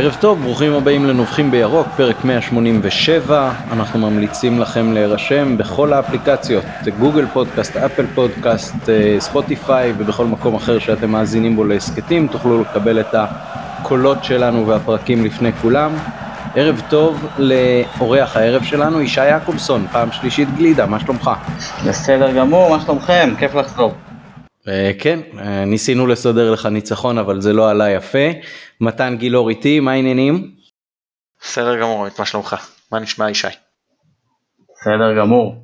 ערב טוב, ברוכים הבאים לנובחים בירוק, פרק 187. אנחנו ממליצים לכם להירשם בכל האפליקציות, גוגל פודקאסט, אפל פודקאסט, אה, ספוטיפיי ובכל מקום אחר שאתם מאזינים בו להסכתים, תוכלו לקבל את הקולות שלנו והפרקים לפני כולם. ערב טוב לאורח הערב שלנו, ישי יעקובסון, פעם שלישית גלידה, מה שלומך? בסדר גמור, מה שלומכם? כיף לחזור. אה, כן, אה, ניסינו לסדר לך ניצחון אבל זה לא עלה יפה. מתן גילאור איתי, מה העניינים? בסדר גמור, מה שלומך? מה נשמע ישי? בסדר גמור.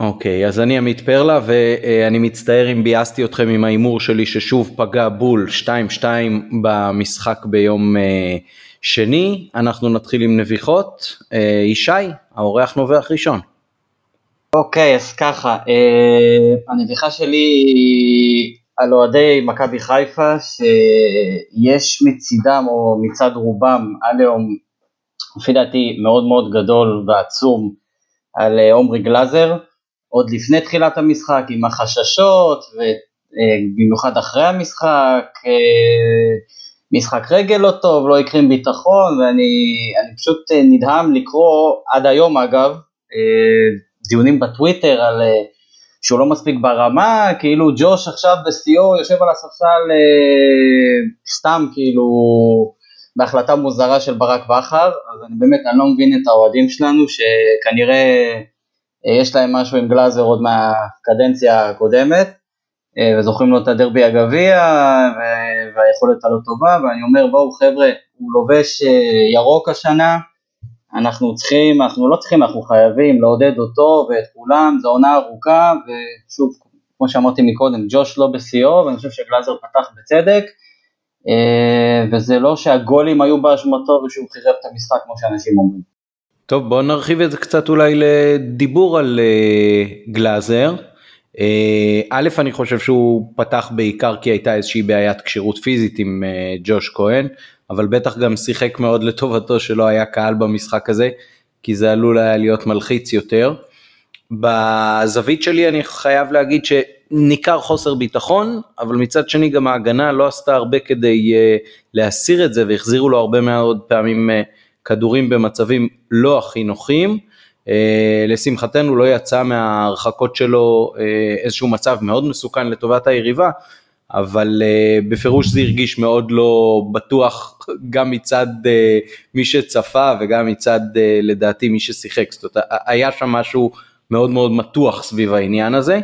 אוקיי, אז אני עמית פרלה ואני מצטער אם ביאסתי אתכם עם ההימור שלי ששוב פגע בול 2-2 במשחק ביום אה, שני. אנחנו נתחיל עם נביחות. ישי, האורח נובח ראשון. אוקיי, אז ככה, אה, הנביכה שלי היא על אוהדי מכבי חיפה, שיש מצידם או מצד רובם עד היום, לפי דעתי מאוד מאוד גדול ועצום, על אה, עומרי גלאזר, עוד לפני תחילת המשחק עם החששות, ובמיוחד אחרי המשחק, אה, משחק רגל לא טוב, לא הקרים ביטחון, ואני פשוט נדהם לקרוא, עד היום אגב, דיונים בטוויטר על אה, שהוא לא מספיק ברמה, כאילו ג'וש עכשיו בשיאו יושב על הספסל אה, סתם כאילו בהחלטה מוזרה של ברק בכר, אז אני באמת, אני לא מבין את האוהדים שלנו שכנראה אה, יש להם משהו עם גלאזר עוד מהקדנציה הקודמת, וזוכרים לו את הדרבי הגביע והיכולת הלא טובה, ואני אומר בואו חבר'ה, הוא לובש ירוק השנה, אנחנו צריכים, אנחנו לא צריכים, אנחנו חייבים לעודד אותו ואת כולם, זו עונה ארוכה, ושוב, כמו שאמרתי מקודם, ג'וש לא בשיאו, ואני חושב שגלאזר פתח בצדק, אה, וזה לא שהגולים היו באשמתו ושהוא חירב את המשחק כמו שאנשים אומרים. טוב בוא נרחיב את זה קצת אולי לדיבור על אה, גלאזר. אה, א' אני חושב שהוא פתח בעיקר כי הייתה איזושהי בעיית כשירות פיזית עם ג'וש כהן. אבל בטח גם שיחק מאוד לטובתו שלא היה קהל במשחק הזה, כי זה עלול היה להיות מלחיץ יותר. בזווית שלי אני חייב להגיד שניכר חוסר ביטחון, אבל מצד שני גם ההגנה לא עשתה הרבה כדי uh, להסיר את זה והחזירו לו הרבה מאוד פעמים uh, כדורים במצבים לא הכי נוחים. Uh, לשמחתנו לא יצא מההרחקות שלו uh, איזשהו מצב מאוד מסוכן לטובת היריבה, אבל uh, בפירוש זה הרגיש מאוד לא בטוח גם מצד uh, מי שצפה וגם מצד uh, לדעתי מי ששיחק, זאת אומרת היה שם משהו מאוד מאוד מתוח סביב העניין הזה.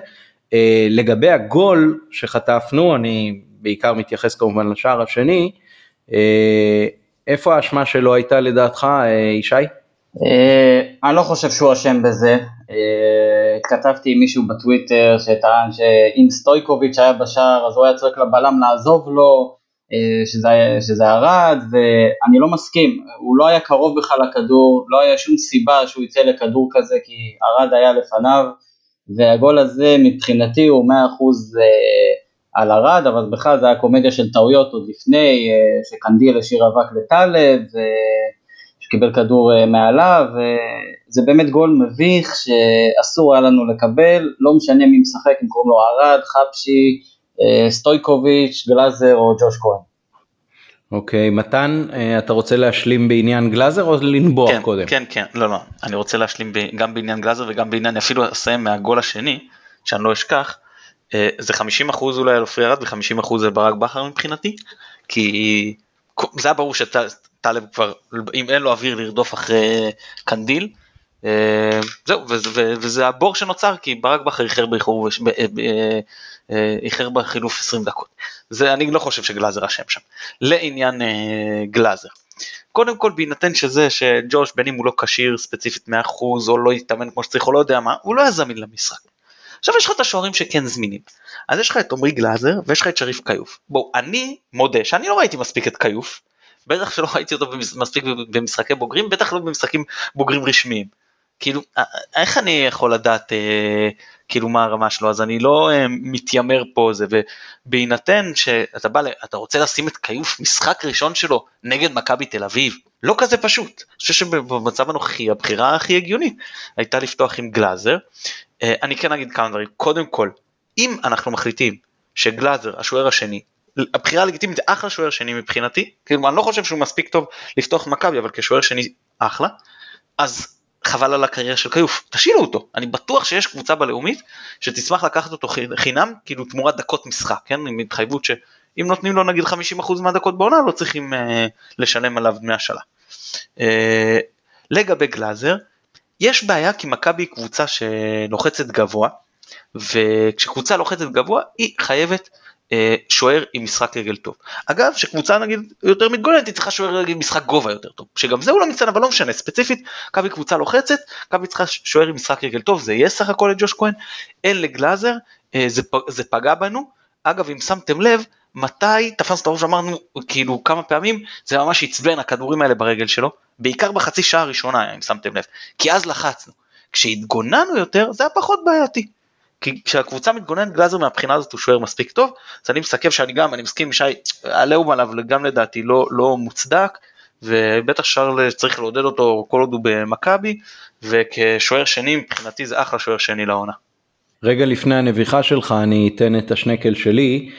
Uh, לגבי הגול שחטפנו, אני בעיקר מתייחס כמובן לשער השני, uh, איפה האשמה שלו הייתה לדעתך uh, ישי? Uh, אני לא חושב שהוא אשם בזה, התכתבתי עם מישהו בטוויטר שטען שאם סטויקוביץ' היה בשער אז הוא היה צריך לבלם לעזוב לו, אה, שזה, ארד, ואני לא מסכים, הוא לא היה קרוב בכלל לכדור, לא היה שום סיבה שהוא יצא לכדור כזה כי ארד היה לפניו, והגול הזה מבחינתי הוא 100% אה, על ארד, אבל בכלל זה היה קומדיה של טעויות עוד לפני, אה, שקנדיל השאיר אבק לטלב, שקיבל כדור מעליו, זה באמת גול מביך שאסור היה לנו לקבל, לא משנה מי משחק, אם קוראים לו ארד, חפשי, אה, סטויקוביץ', גלאזר או ג'וש כהן. אוקיי, okay, מתן, אה, אתה רוצה להשלים בעניין גלאזר או לנבוח כן, קודם? כן, כן, לא, לא, אני רוצה להשלים גם בעניין גלאזר וגם בעניין, אפילו אסיים מהגול השני, שאני לא אשכח, אה, זה 50% אולי על עופרי ארד ו-50% זה ברק בכר מבחינתי, כי זה היה ברור שטלב כבר, אם אין לו אוויר לרדוף אחרי קנדיל, אה, זהו, וזה הבור שנוצר כי ברק בכר איחר באיחור, אה, אה, איחר בחילוף 20 דקות. זה אני לא חושב שגלאזר אשם שם. לעניין גלאזר. קודם כל בהינתן שזה שג'וש בין אם הוא לא כשיר ספציפית 100% או לא יתאמן כמו שצריך או לא יודע מה, הוא לא היה זמין למשחק. עכשיו יש לך את השוערים שכן זמינים. אז יש לך את עמרי גלאזר ויש לך את שריף כיוף. בואו, אני מודה שאני לא ראיתי מספיק את כיוף. בטח שלא ראיתי אותו מספיק במשחקי בוגרים, בטח לא במשחקים בוגרים רשמיים. כאילו איך אני יכול לדעת אה, כאילו מה הרמה שלו אז אני לא אה, מתיימר פה זה ובהינתן שאתה בא אתה רוצה לשים את כיוף משחק ראשון שלו נגד מכבי תל אביב לא כזה פשוט. אני חושב שבמצב הנוכחי הבחירה הכי הגיונית הייתה לפתוח עם גלאזר. אה, אני כן אגיד כמה דברים. קודם כל אם אנחנו מחליטים שגלאזר השוער השני הבחירה הלגיטימית זה אחלה שוער שני מבחינתי, כאילו אני לא חושב שהוא מספיק טוב לפתוח מכבי אבל כשוער שני אחלה, אז חבל על הקריירה של כיוף, תשאילו אותו, אני בטוח שיש קבוצה בלאומית שתשמח לקחת אותו חינם, כאילו תמורת דקות משחק, כן, עם התחייבות שאם נותנים לו נגיד 50% מהדקות בעונה לא צריכים אה, לשלם עליו דמי השאלה. אה, לגבי גלאזר, יש בעיה כי מכבי היא קבוצה שלוחצת גבוה, וכשקבוצה לוחצת גבוה היא חייבת אה, שוער עם משחק רגל טוב. אגב, שקבוצה נגיד יותר מתגוננת היא צריכה שוער עם משחק גובה יותר טוב, שגם זה הוא לא מצטיין אבל לא משנה, ספציפית, מכבי קבוצה לוחצת, מכבי צריכה שוער עם משחק רגל טוב, זה יהיה סך הכל לג'וש כהן, אין לגלאזר, אה, זה פגע בנו, אגב אם שמתם לב, מתי תפסנו את הראש ואמרנו כאילו כמה פעמים זה ממש עצבן הכדורים האלה ברגל שלו, בעיקר בחצי שעה הראשונה אם שמתם לב, כי אז לחצנו, כשהתגוננו יותר זה היה פחות בעייתי. כי כשהקבוצה מתגוננת גלאזר מהבחינה הזאת הוא שוער מספיק טוב, אז אני מסכם שאני גם, אני מסכים עם שי, העליהום עליו גם לדעתי לא, לא מוצדק, ובטח אפשר צריך לעודד אותו כל עוד הוא במכבי, וכשוער שני מבחינתי זה אחלה שוער שני לעונה. רגע לפני הנביחה שלך אני אתן את השנקל שלי,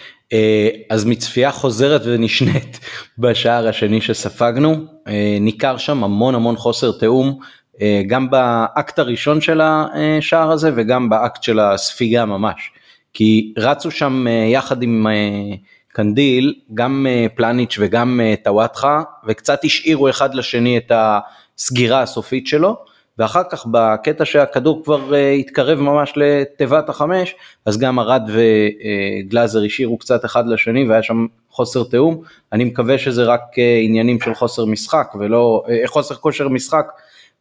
אז מצפייה חוזרת ונשנית בשער השני שספגנו, אה, ניכר שם המון המון חוסר תיאום אה, גם באקט הראשון של השער הזה וגם באקט של הספיגה ממש. כי רצו שם אה, יחד עם אה, קנדיל גם פלניץ' וגם טוואטחה וקצת השאירו אחד לשני את הסגירה הסופית שלו ואחר כך בקטע שהכדור כבר התקרב ממש לתיבת החמש אז גם ארד וגלאזר השאירו קצת אחד לשני והיה שם חוסר תיאום אני מקווה שזה רק עניינים של חוסר משחק ולא חוסר כושר משחק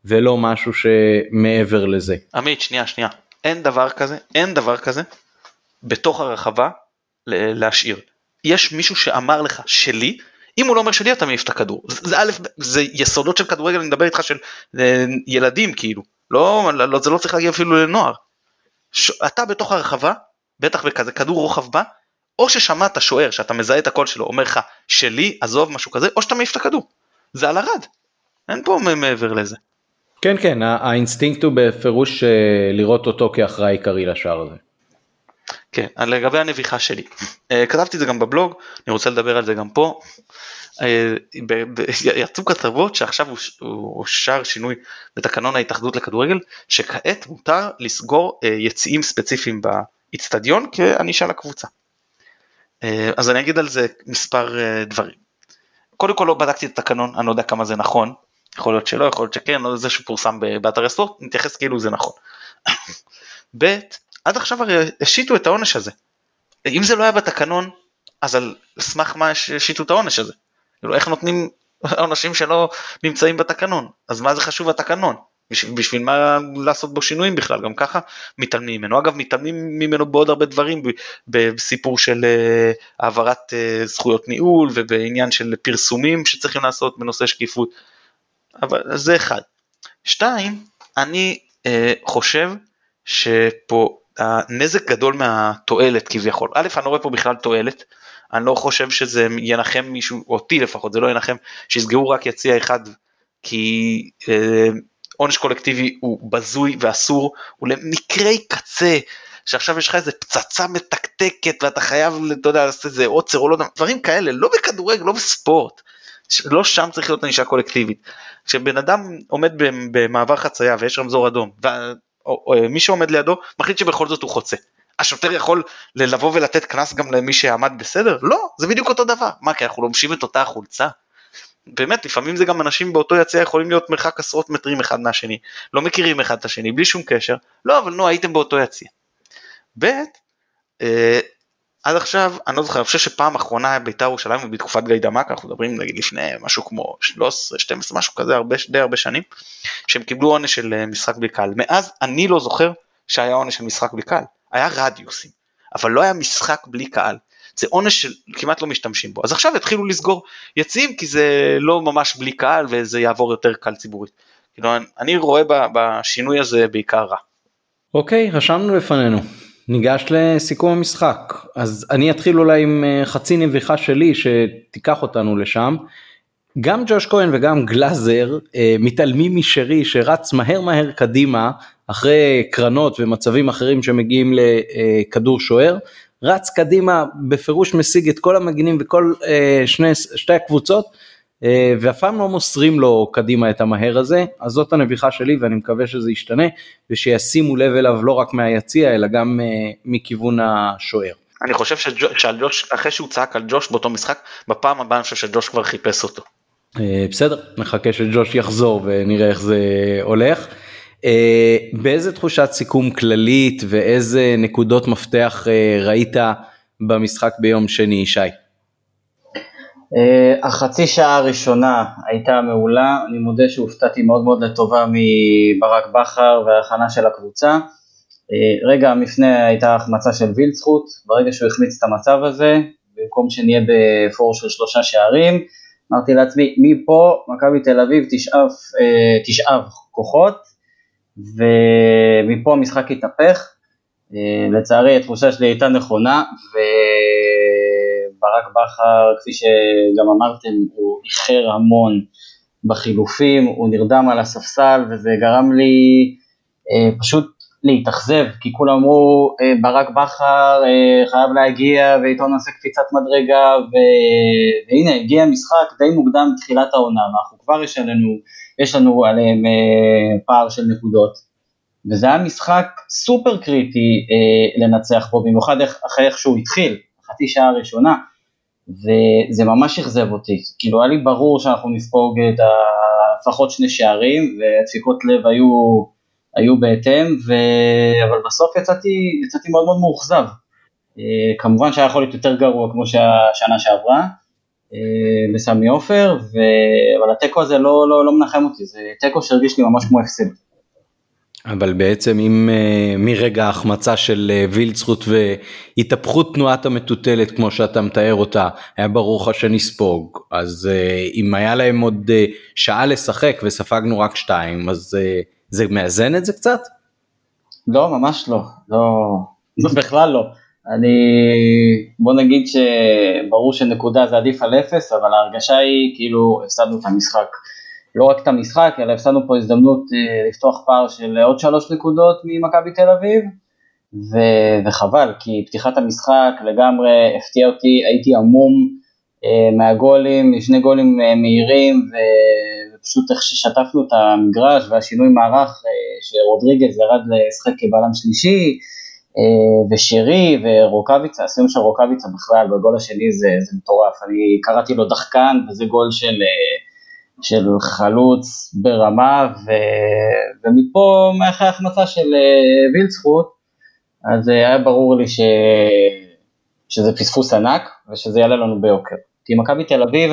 ולא משהו שמעבר לזה. עמית שנייה שנייה אין דבר כזה אין דבר כזה בתוך הרחבה להשאיר. יש מישהו שאמר לך שלי אם הוא לא אומר שלי אתה מעיף את הכדור זה א' זה יסודות של כדורגל אני מדבר איתך של אה, ילדים כאילו לא, לא זה לא צריך להגיע אפילו לנוער. ש, אתה בתוך הרחבה בטח בכזה כדור רוחב בא או ששמעת שוער שאתה מזהה את הקול שלו אומר לך שלי עזוב משהו כזה או שאתה מעיף את הכדור זה על הרד אין פה מעבר לזה. כן כן האינסטינקט הוא בפירוש אה, לראות אותו כאחראי עיקרי לשער הזה. כן לגבי הנביחה שלי אה, כתבתי את זה גם בבלוג אני רוצה לדבר על זה גם פה. אה, יצאו כתבות שעכשיו הוא שר שינוי בתקנון ההתאחדות לכדורגל שכעת מותר לסגור יציאים ספציפיים באיצטדיון כענישה לקבוצה. אז אני אגיד על זה מספר דברים. קודם כל לא בדקתי את התקנון אני לא יודע כמה זה נכון יכול להיות שלא, יכול להיות שכן, לא זה שפורסם באתר הספורט, נתייחס כאילו זה נכון. ב', עד עכשיו הרי השיתו את העונש הזה. אם זה לא היה בתקנון, אז על סמך מה השיתו את העונש הזה? כאילו איך נותנים עונשים שלא נמצאים בתקנון? אז מה זה חשוב התקנון? בשביל, בשביל מה לעשות בו שינויים בכלל, גם ככה מתעלמים ממנו. אגב, מתעלמים ממנו בעוד הרבה דברים, בסיפור של אה, העברת אה, זכויות ניהול ובעניין של פרסומים שצריכים לעשות בנושא שקיפות. אבל זה אחד. שתיים, אני אה, חושב שפה הנזק גדול מהתועלת כביכול. א', אני לא רואה פה בכלל תועלת, אני לא חושב שזה ינחם מישהו, אותי לפחות, זה לא ינחם שיסגרו רק יציע אחד, כי אה, עונש קולקטיבי הוא בזוי ואסור, הוא למקרי קצה, שעכשיו יש לך איזה פצצה מתקתקת ואתה חייב, אתה יודע, לעשות איזה עוצר או לא יודע, דברים כאלה, לא בכדורגל, לא בספורט. לא שם צריך להיות ענישה קולקטיבית. כשבן אדם עומד במעבר חצייה ויש רמזור אדום, ומי שעומד לידו מחליט שבכל זאת הוא חוצה. השוטר יכול לבוא ולתת קנס גם למי שעמד בסדר? לא, זה בדיוק אותו דבר. מה, כי אנחנו לובשים את אותה החולצה? באמת, לפעמים זה גם אנשים באותו יציע יכולים להיות מרחק עשרות מטרים אחד מהשני, לא מכירים אחד את השני, בלי שום קשר, לא, אבל נו, הייתם באותו יציע. ב', אה, עד עכשיו אני לא זוכר, אני חושב שפעם אחרונה בית"ר ירושלים בתקופת גיידמק, אנחנו מדברים נגיד לפני משהו כמו 13, 12, משהו כזה, הרבה, די הרבה שנים, שהם קיבלו עונש של אה, משחק בלי קהל. מאז אני לא זוכר שהיה עונש של משחק בלי קהל, היה רדיוסים, אבל לא היה משחק בלי קהל. זה עונש שכמעט לא משתמשים בו. אז עכשיו יתחילו לסגור יציאים כי זה לא ממש בלי קהל וזה יעבור יותר קל ציבורית. כאילו אני רואה בשינוי הזה בעיקר רע. אוקיי, רשמנו לפנינו. ניגש לסיכום המשחק אז אני אתחיל אולי עם אה, חצי נביחה שלי שתיקח אותנו לשם. גם ג'וש כהן וגם גלאזר אה, מתעלמים משרי שרץ מהר מהר קדימה אחרי קרנות ומצבים אחרים שמגיעים לכדור שוער רץ קדימה, בפירוש משיג את כל המגינים וכל אה, שני, שתי הקבוצות, ואף פעם לא מוסרים לו קדימה את המהר הזה, אז זאת הנביכה שלי ואני מקווה שזה ישתנה, ושישימו לב אליו לא רק מהיציע אלא גם אה, מכיוון השוער. אני חושב שעל ג'וש, אחרי שהוא צעק על ג'וש באותו משחק, בפעם הבאה אני חושב שג'וש כבר חיפש אותו. אה, בסדר, נחכה שג'וש יחזור ונראה איך זה הולך. אה, באיזה תחושת סיכום כללית ואיזה נקודות מפתח אה, ראית במשחק ביום שני, שי? החצי שעה הראשונה הייתה מעולה, אני מודה שהופתעתי מאוד מאוד לטובה מברק בכר וההכנה של הקבוצה. רגע המפנה הייתה החמצה של וילצחוט, ברגע שהוא החמיץ את המצב הזה, במקום שנהיה בפור של שלושה שערים, אמרתי לעצמי, מפה מכבי תל אביב תשאף, אה, תשאב כוחות, ומפה המשחק יתהפך. אה, לצערי התחושה שלי הייתה נכונה, וברק בכר, כפי שגם אמרתם, הוא איחר המון בחילופים, הוא נרדם על הספסל, וזה גרם לי אה, פשוט להתאכזב, כי כולם אמרו אה, ברק בכר אה, חייב להגיע ואיתו נעשה קפיצת מדרגה, ו... והנה הגיע משחק די מוקדם תחילת העונה, ואנחנו כבר יש לנו, יש לנו עליהם אה, פער של נקודות, וזה היה משחק סופר קריטי לנצח בו, במיוחד אחרי איך שהוא התחיל, חצי שעה הראשונה, וזה ממש אכזב אותי, כאילו היה לי ברור שאנחנו נספוג את לפחות שני שערים, והדפיקות לב היו היו בהתאם, ו... אבל בסוף יצאתי, יצאתי מאוד מאוד מאוכזב. אה, כמובן שהיה יכול להיות יותר גרוע כמו שהשנה שעברה אה, בסמי עופר, ו... אבל התיקו הזה לא, לא, לא מנחם אותי, זה תיקו שהרגיש לי ממש כמו הפסד. אבל בעצם אם uh, מרגע ההחמצה של uh, וילצחוט והתהפכות תנועת המטוטלת כמו שאתה מתאר אותה היה ברור לך שנספוג אז uh, אם היה להם עוד שעה לשחק וספגנו רק שתיים אז זה מאזן את זה קצת? לא, ממש לא, לא, בכלל לא. אני, בוא נגיד שברור שנקודה זה עדיף על אפס, אבל ההרגשה היא כאילו הפסדנו את המשחק. לא רק את המשחק, אלא הפסדנו פה הזדמנות אה, לפתוח פער של עוד שלוש נקודות ממכבי תל אביב, ו- וחבל, כי פתיחת המשחק לגמרי הפתיע אותי, הייתי עמום אה, מהגולים, שני גולים אה, מהירים, ו- פשוט איך ששטפנו את המגרש והשינוי מערך, אה, שרודריגז ירד לשחק כבלם שלישי, אה, ושרי ורוקאביצה, הסיום של רוקאביצה בכלל בגול השני זה, זה מטורף, אני קראתי לו דחקן וזה גול של, אה, של חלוץ ברמה, ו, ומפה מאחרי ההחמצה של וילצחוט, אז היה ברור לי ש, שזה פספוס ענק ושזה יעלה לנו ביוקר. כי מכבי תל אביב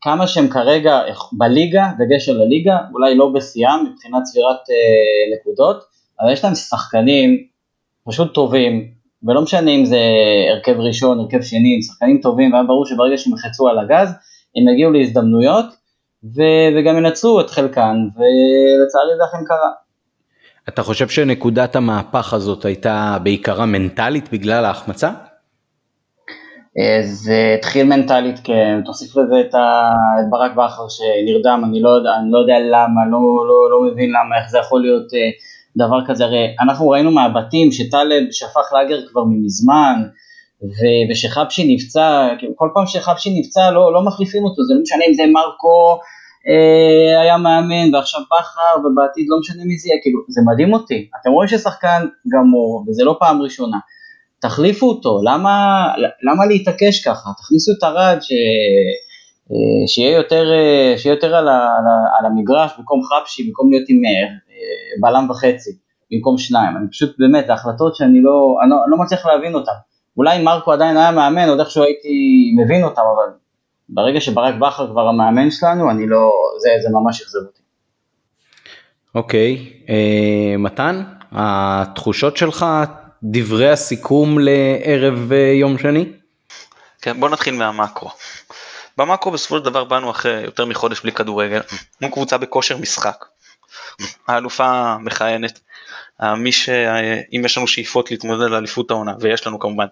כמה שהם כרגע בליגה, דגש על הליגה, אולי לא בשיאם מבחינת צבירת אה, נקודות, אבל יש להם שחקנים פשוט טובים, ולא משנה אם זה הרכב ראשון, הרכב שני, הם שחקנים טובים, והיה ברור שברגע שהם יחצו על הגז, הם יגיעו להזדמנויות, ו- וגם ינצלו את חלקן, ולצערי זה אכן קרה. אתה חושב שנקודת המהפך הזאת הייתה בעיקרה מנטלית בגלל ההחמצה? אה, זה התחיל מנטלית, כן, תוסיף לזה את, ה, את ברק בכר שנרדם, אני לא, אני לא יודע למה, לא, לא, לא מבין למה, איך זה יכול להיות אה, דבר כזה, הרי אנחנו ראינו מהבתים שטלב שפך לאגר כבר מזמן, ו- ושחבשי נפצע, כאילו, כל פעם שחבשי נפצע לא, לא מחליפים אותו, זה לא משנה אם זה מרקו אה, היה מאמן ועכשיו בכר ובעתיד לא משנה מי זה יהיה, כאילו זה מדהים אותי, אתם רואים ששחקן גמור וזה לא פעם ראשונה, תחליפו אותו, למה, למה להתעקש ככה? תכניסו את הרד ש... אה, שיהיה יותר, אה, שיהיה יותר על, ה, על המגרש במקום חפשי, במקום להיות עם אה, בלם וחצי, במקום שניים. אני פשוט, באמת, זה החלטות שאני לא, אני לא, אני לא מצליח להבין אותן. אולי אם מרקו עדיין היה מאמן, עוד איכשהו הייתי מבין אותם, אבל ברגע שברק בכר כבר המאמן שלנו, אני לא, זה, זה ממש אכזב אותי. אוקיי, okay. uh, מתן, התחושות שלך דברי הסיכום לערב אה, יום שני? כן, בוא נתחיל מהמאקרו. במאקרו בסופו של דבר באנו אחרי יותר מחודש בלי כדורגל, מול קבוצה בכושר משחק. האלופה מכהנת, מי שאם יש לנו שאיפות להתמודד על אליפות העונה, ויש לנו כמובן,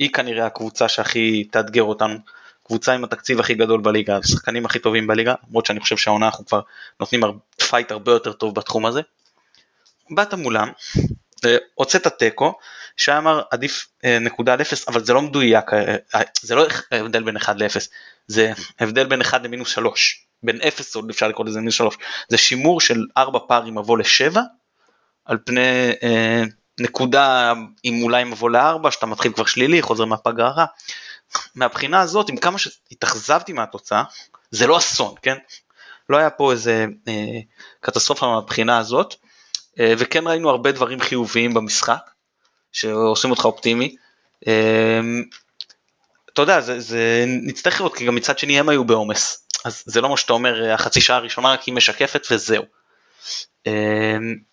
היא כנראה הקבוצה שהכי תאתגר אותנו, קבוצה עם התקציב הכי גדול בליגה, השחקנים הכי טובים בליגה, למרות שאני חושב שהעונה אנחנו כבר נותנים פייט הרבה יותר טוב בתחום הזה. באת מולם, הוצאת תיקו, שי אמר עדיף אה, נקודה על 0 אבל זה לא מדויק אה, אה, זה לא הבדל בין 1 ל-0 זה הבדל בין 1 למינוס 3 בין 0 עוד אפשר לקרוא לזה מינוס 3 זה שימור של 4 פער מבוא ל-7 על פני אה, נקודה עם אולי מבוא ל-4 שאתה מתחיל כבר שלילי חוזר מהפגרה מהבחינה הזאת עם כמה שהתאכזבתי מהתוצאה זה לא אסון כן לא היה פה איזה אה, קטסטרופה מהבחינה הזאת אה, וכן ראינו הרבה דברים חיוביים במשחק שעושים אותך אופטימי. אה, אתה יודע, זה, זה נצטרך לראות כי גם מצד שני הם היו בעומס, אז זה לא מה שאתה אומר החצי שעה הראשונה רק היא משקפת וזהו.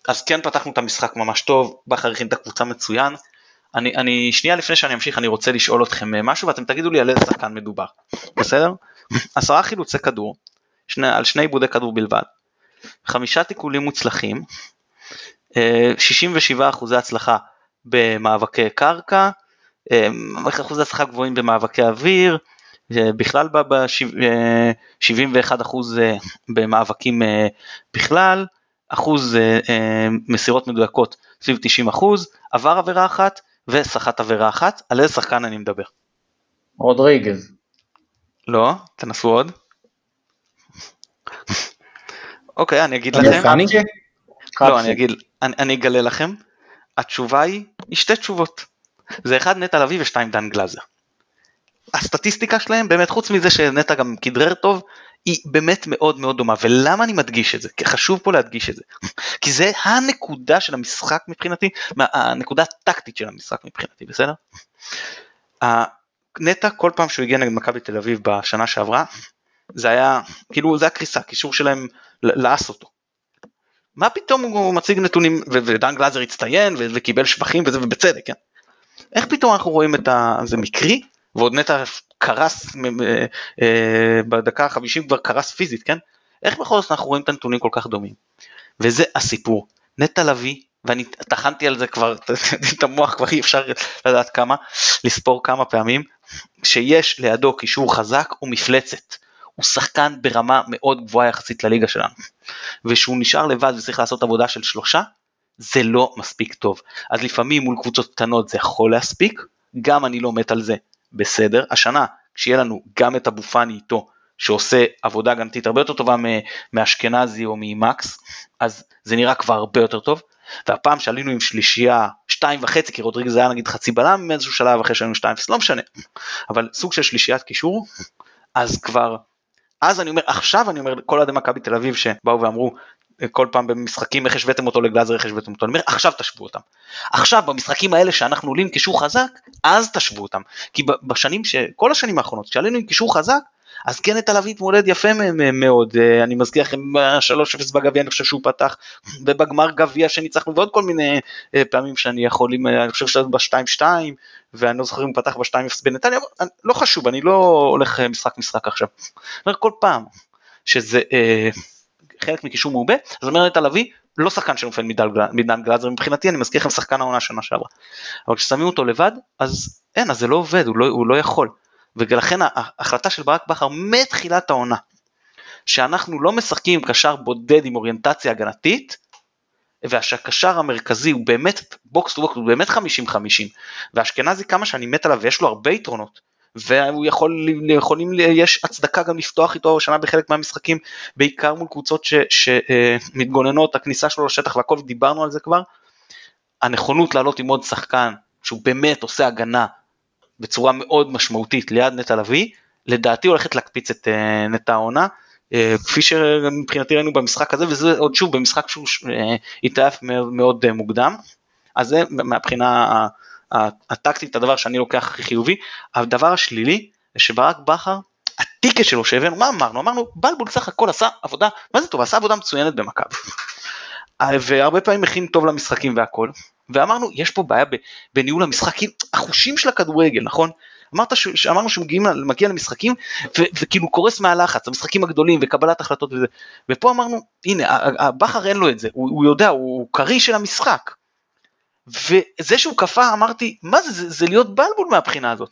אז כן פתחנו את המשחק ממש טוב, בכר הכין את הקבוצה מצוין. אני, אני שנייה לפני שאני אמשיך אני רוצה לשאול אתכם משהו ואתם תגידו לי על איזה שחקן מדובר, בסדר? עשרה חילוצי כדור, שני, על שני עיבודי כדור בלבד, חמישה תיקולים מוצלחים, 67 אה, אחוזי הצלחה במאבקי קרקע, אה, אחוזי הצלחה גבוהים במאבקי אוויר, אה, בכלל ב-71 אחוז במאבקים בכלל, אחוז מסירות מדויקות סביב 90 אחוז, עבר עבירה אחת וסחט עבירה אחת, על איזה שחקן אני מדבר? רודריגז. לא, תנסו עוד. אוקיי, אני אגיד לכם. לא, אני אגיד, אני, אני אגלה לכם, התשובה היא, היא שתי תשובות. זה אחד נטע לביא ושתיים דן גלאזר. הסטטיסטיקה שלהם באמת חוץ מזה שנטע גם כדרר טוב היא באמת מאוד מאוד דומה ולמה אני מדגיש את זה כי חשוב פה להדגיש את זה כי זה הנקודה של המשחק מבחינתי הנקודה הטקטית של המשחק מבחינתי בסדר. נטע כל פעם שהוא הגיע נגד מכבי תל אביב בשנה שעברה זה היה כאילו זה הקריסה קישור שלהם לעס אותו מה פתאום הוא מציג נתונים, ודן גלאזר הצטיין וקיבל שבחים וזה, ובצדק, כן? איך פתאום אנחנו רואים את ה... זה מקרי? ועוד נטע קרס אה, בדקה ה-50 כבר קרס פיזית, כן? איך בכל זאת אנחנו רואים את הנתונים כל כך דומים? וזה הסיפור. נטע לביא, ואני טחנתי על זה כבר, את המוח כבר אי אפשר לדעת כמה, לספור כמה פעמים, שיש לידו קישור חזק ומפלצת. הוא שחקן ברמה מאוד גבוהה יחסית לליגה שלנו. ושהוא נשאר לבד וצריך לעשות עבודה של שלושה, זה לא מספיק טוב. אז לפעמים מול קבוצות קטנות זה יכול להספיק, גם אני לא מת על זה, בסדר. השנה, כשיהיה לנו גם את אבו פאני איתו, שעושה עבודה הגנתית הרבה יותר טובה מאשכנזי או ממקס, אז זה נראה כבר הרבה יותר טוב. והפעם שעלינו עם שלישייה שתיים וחצי, כי רודריגז היה נגיד חצי בלם מאיזשהו שלב אחרי שהיינו שתיים, לא משנה, אבל סוג של שלישיית קישור, אז כבר אז אני אומר, עכשיו אני אומר לכל אוהדי מכבי תל אביב שבאו ואמרו כל פעם במשחקים איך השוויתם אותו לגלאזר, איך השוויתם אותו, אני אומר עכשיו תשוו אותם. עכשיו במשחקים האלה שאנחנו עולים קישור חזק, אז תשוו אותם. כי בשנים, ש... כל השנים האחרונות, כשעלינו עם קישור חזק, אז כן תל אביב התמודד יפה מאוד, אה, אני מזכיר לכם 3-0 בגביע אני חושב שהוא פתח, ובגמר גביע שניצחנו ועוד כל מיני אה, פעמים שאני יכול, אני חושב שזה ב-2-2, ואני לא זוכר אם הוא פתח ב-2-0 בנתניה, לא חשוב, אני לא הולך אה, משחק משחק עכשיו. כל פעם שזה אה, חלק מקישור מעובה, אז אומר נטע לביא, לא שחקן שנופל מדן גלאזר מבחינתי, אני מזכיר לכם שחקן העונה שנה שעברה. אבל כששמים אותו לבד, אז אין, אז זה לא עובד, הוא לא, הוא לא יכול. ולכן ההחלטה של ברק בכר מתחילת העונה, שאנחנו לא משחקים עם קשר בודד עם אוריינטציה הגנתית, ושהקשר המרכזי הוא באמת box to box, הוא באמת 50-50, ואשכנזי כמה שאני מת עליו ויש לו הרבה יתרונות, והוא יכול, יכולים, יש הצדקה גם לפתוח איתו שנה בחלק מהמשחקים, בעיקר מול קבוצות שמתגוננות, הכניסה שלו לשטח והכל, דיברנו על זה כבר, הנכונות לעלות עם עוד שחקן שהוא באמת עושה הגנה בצורה מאוד משמעותית ליד נטע לביא, לדעתי הולכת להקפיץ את uh, נטע העונה, uh, כפי שמבחינתי ראינו במשחק הזה, וזה עוד שוב במשחק שהוא התעייף מאוד, מוקדם, אז זה מהבחינה הטקטית הדבר שאני לוקח הכי חיובי. הדבר השלילי, זה שברק בכר, הטיקט שלו שהבאנו, מה אמרנו? אמרנו, בלבול סך הכל עשה עבודה, מה זה טוב? עשה עבודה מצוינת במכבי. והרבה פעמים מכין טוב למשחקים והכל, ואמרנו יש פה בעיה בניהול המשחקים, החושים של הכדורגל נכון? אמרת ש... אמרנו שמגיע למשחקים ו... וכאילו קורס מהלחץ, המשחקים הגדולים וקבלת החלטות וזה, ופה אמרנו הנה הבכר אין לו את זה, הוא, הוא יודע, הוא קריא של המשחק. וזה שהוא קפא אמרתי מה זה, זה זה להיות בלבול מהבחינה הזאת.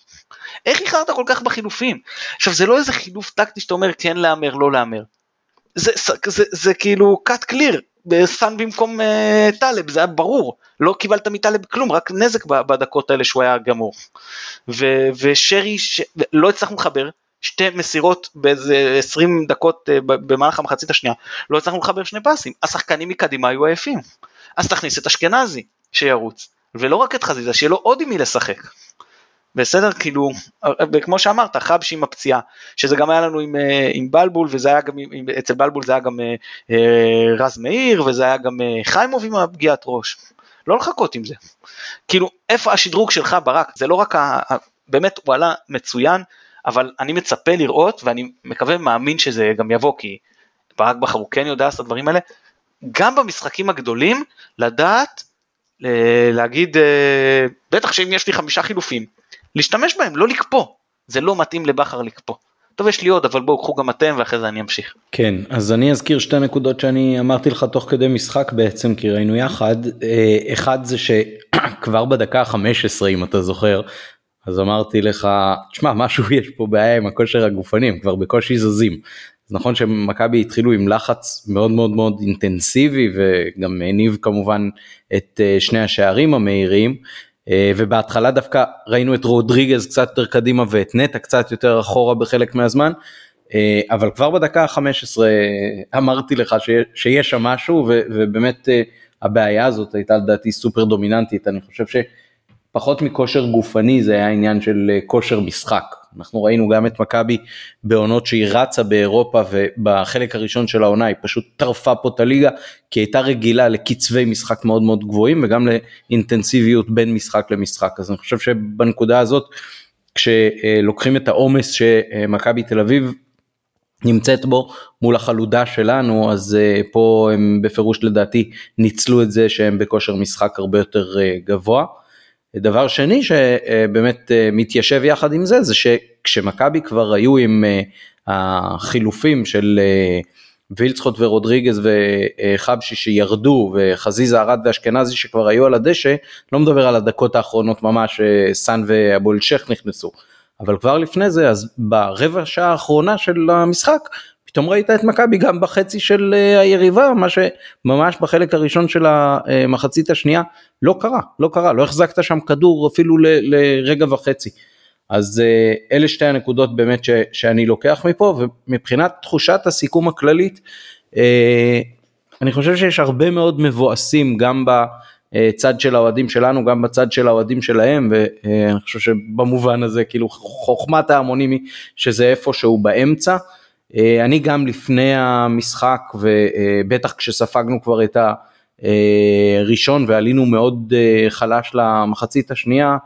איך איחרת כל כך בחילופים? עכשיו זה לא איזה חילוף טקטי שאתה אומר כן להמר לא להמר. זה, זה, זה, זה כאילו cut clear סאן במקום uh, טלב, זה היה ברור, לא קיבלת מטלב כלום, רק נזק בדקות האלה שהוא היה גמור. ו, ושרי, ש... לא הצלחנו לחבר, שתי מסירות באיזה 20 דקות uh, במהלך המחצית השנייה, לא הצלחנו לחבר שני פסים, השחקנים מקדימה היו עייפים. אז תכניס את אשכנזי שירוץ, ולא רק את חזיזה, שיהיה לו עוד עם מי לשחק. בסדר? כאילו וכמו שאמרת חבשי עם הפציעה שזה גם היה לנו עם, אה, עם בלבול וזה היה גם עם, אצל בלבול זה היה גם אה, אה, רז מאיר וזה היה גם חיימוב עם הפגיעת ראש. לא לחכות עם זה. כאילו איפה השדרוג שלך ברק? זה לא רק ה, באמת הוא עלה מצוין אבל אני מצפה לראות ואני מקווה ומאמין שזה גם יבוא כי ברק בכר הוא כן יודע לעשות את הדברים האלה גם במשחקים הגדולים לדעת להגיד בטח שאם יש לי חמישה חילופים להשתמש בהם, לא לקפוא. זה לא מתאים לבכר לקפוא. טוב יש לי עוד אבל בואו קחו גם אתם ואחרי זה אני אמשיך. כן אז אני אזכיר שתי נקודות שאני אמרתי לך תוך כדי משחק בעצם כי ראינו יחד אה, אחד זה שכבר בדקה ה-15 אם אתה זוכר אז אמרתי לך תשמע משהו יש פה בעיה עם הכושר הגופני הם כבר בקושי זזים. אז נכון שמכבי התחילו עם לחץ מאוד מאוד מאוד אינטנסיבי וגם הניב כמובן את אה, שני השערים המהירים. אה, ובהתחלה דווקא ראינו את רודריגז קצת יותר קדימה ואת נטע קצת יותר אחורה בחלק מהזמן, אה, אבל כבר בדקה ה-15 אמרתי לך שיש שם משהו ובאמת הבעיה הזאת הייתה לדעתי סופר דומיננטית, אני חושב שפחות מכושר גופני זה היה עניין של כושר משחק. אנחנו ראינו גם את מכבי בעונות שהיא רצה באירופה ובחלק הראשון של העונה היא פשוט טרפה פה את הליגה כי הייתה רגילה לקצבי משחק מאוד מאוד גבוהים וגם לאינטנסיביות בין משחק למשחק אז אני חושב שבנקודה הזאת כשלוקחים את העומס שמכבי תל אביב נמצאת בו מול החלודה שלנו אז פה הם בפירוש לדעתי ניצלו את זה שהם בכושר משחק הרבה יותר גבוה. דבר שני שבאמת אה, מתיישב יחד עם זה, זה שכשמכבי כבר היו עם אה, החילופים של אה, וילצחוט ורודריגז וחבשי שירדו וחזיזה ארד ואשכנזי שכבר היו על הדשא, לא מדבר על הדקות האחרונות ממש, סאן ואבו אלשך נכנסו. אבל כבר לפני זה, אז ברבע שעה האחרונה של המשחק, פתאום ראית את מכבי גם בחצי של אה, היריבה, מה שממש בחלק הראשון של המחצית השנייה לא קרה, לא קרה, לא החזקת שם כדור אפילו לרגע וחצי. אז אה, אלה שתי הנקודות באמת ש, שאני לוקח מפה, ומבחינת תחושת הסיכום הכללית, אה, אני חושב שיש הרבה מאוד מבואסים גם בצד של האוהדים שלנו, גם בצד של האוהדים שלהם, ואני חושב שבמובן הזה כאילו חוכמת ההמונים היא שזה איפשהו באמצע. אה, אני גם לפני המשחק ובטח כשספגנו כבר את הראשון ועלינו מאוד אה, חלש למחצית השנייה,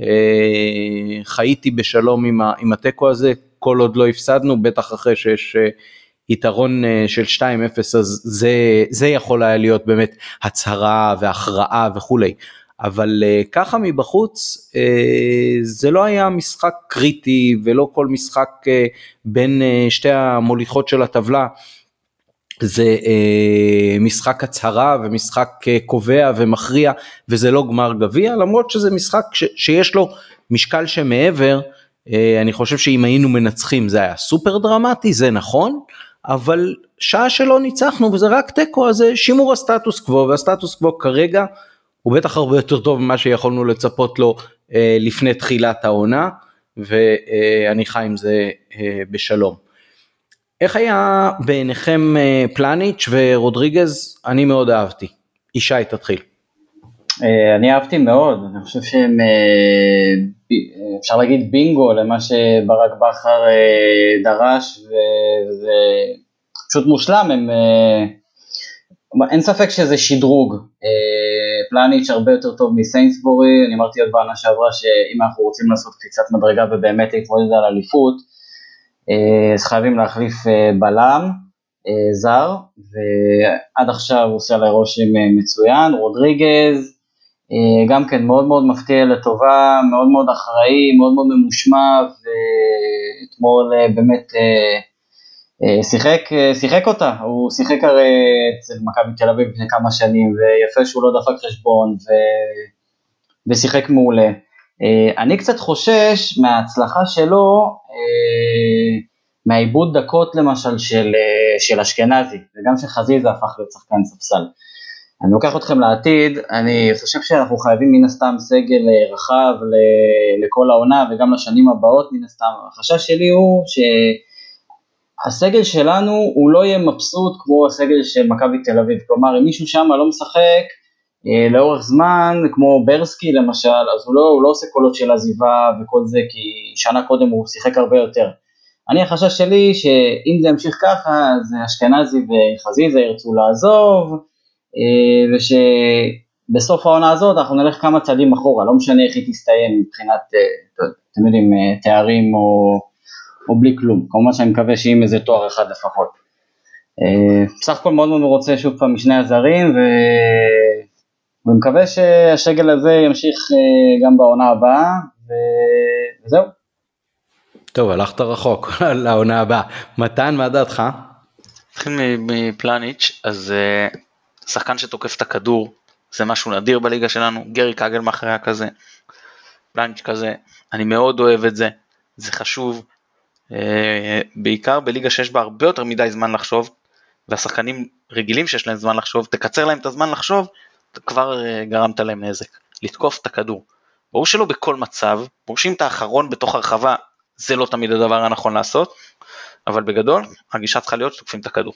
אה, חייתי בשלום עם התיקו הזה, כל עוד לא הפסדנו, בטח אחרי שיש יתרון של 2-0 אז זה, זה יכול היה להיות באמת הצהרה והכרעה וכולי. אבל uh, ככה מבחוץ uh, זה לא היה משחק קריטי ולא כל משחק uh, בין uh, שתי המוליכות של הטבלה. זה uh, משחק הצהרה ומשחק uh, קובע ומכריע וזה לא גמר גביע למרות שזה משחק ש- שיש לו משקל שמעבר uh, אני חושב שאם היינו מנצחים זה היה סופר דרמטי זה נכון אבל שעה שלא ניצחנו וזה רק תיקו אז שימור הסטטוס קוו והסטטוס קוו כרגע הוא בטח הרבה יותר טוב ממה שיכולנו לצפות לו אה, לפני תחילת העונה ואני חי עם זה אה, בשלום. איך היה בעיניכם אה, פלניץ' ורודריגז? אני מאוד אהבתי. ישי תתחיל. אני אהבתי מאוד, אני חושב שהם, אפשר להגיד בינגו למה שברק בכר דרש וזה פשוט מושלם, הם, אין ספק שזה שדרוג, פלניץ' הרבה יותר טוב מסיינסבורי, אני אמרתי עוד בעונה שעברה שאם אנחנו רוצים לעשות קפיצת מדרגה ובאמת להתמודד על אליפות, אה, אז חייבים להחליף אה, בלם אה, זר, ועד עכשיו הוא עושה עליי רושם מצוין, רודריגז, גם כן מאוד מאוד מפתיע לטובה, מאוד מאוד אחראי, מאוד מאוד ממושמע, ואתמול באמת שיחק, אה, שיחק אותה, הוא שיחק הרי אצל מכבי תל אביב לפני כמה שנים, ויפה שהוא לא דפק חשבון, ו... ושיחק מעולה. אה, אני קצת חושש מההצלחה שלו מהעיבוד דקות למשל של, של אשכנזי, וגם שחזיזה הפך להיות שחקן ספסל. אני לוקח אתכם לעתיד, אני חושב שאנחנו חייבים מן הסתם סגל רחב לכל העונה וגם לשנים הבאות מן הסתם. החשש שלי הוא שהסגל שלנו הוא לא יהיה מבסוט כמו הסגל של מכבי תל אביב, כלומר אם מישהו שם לא משחק אה, לאורך זמן, כמו ברסקי למשל, אז הוא לא, הוא לא עושה קולות של עזיבה וכל זה, כי שנה קודם הוא שיחק הרבה יותר. אני החשש שלי שאם זה ימשיך ככה, אז אשכנזי וחזיזה ירצו לעזוב, אה, ושבסוף העונה הזאת אנחנו נלך כמה צעדים אחורה, לא משנה איך היא תסתיים מבחינת, אה, אתם יודעים, תארים או, או בלי כלום. כמובן שאני מקווה שיהיה איזה תואר אחד לפחות. בסך הכל מאוד מאוד רוצה שוב פעם משני הזרים, ו... ומקווה שהשגל הזה ימשיך אה, גם בעונה הבאה, וזהו. טוב, הלכת רחוק לעונה הבאה. מתן, מה דעתך? נתחיל מפלניץ', אז אה, שחקן שתוקף את הכדור, זה משהו נדיר בליגה שלנו, גרי קגלמאכר היה כזה, פלניץ' כזה, אני מאוד אוהב את זה, זה חשוב, אה, בעיקר בליגה שיש בה הרבה יותר מדי זמן לחשוב, והשחקנים רגילים שיש להם זמן לחשוב, תקצר להם את הזמן לחשוב, כבר אה, גרמת להם נזק. לתקוף את הכדור. ברור שלא בכל מצב, ברור שאם אתה האחרון בתוך הרחבה, זה לא תמיד הדבר הנכון לעשות, אבל בגדול, הגישה צריכה להיות שתוקפים את הכדור.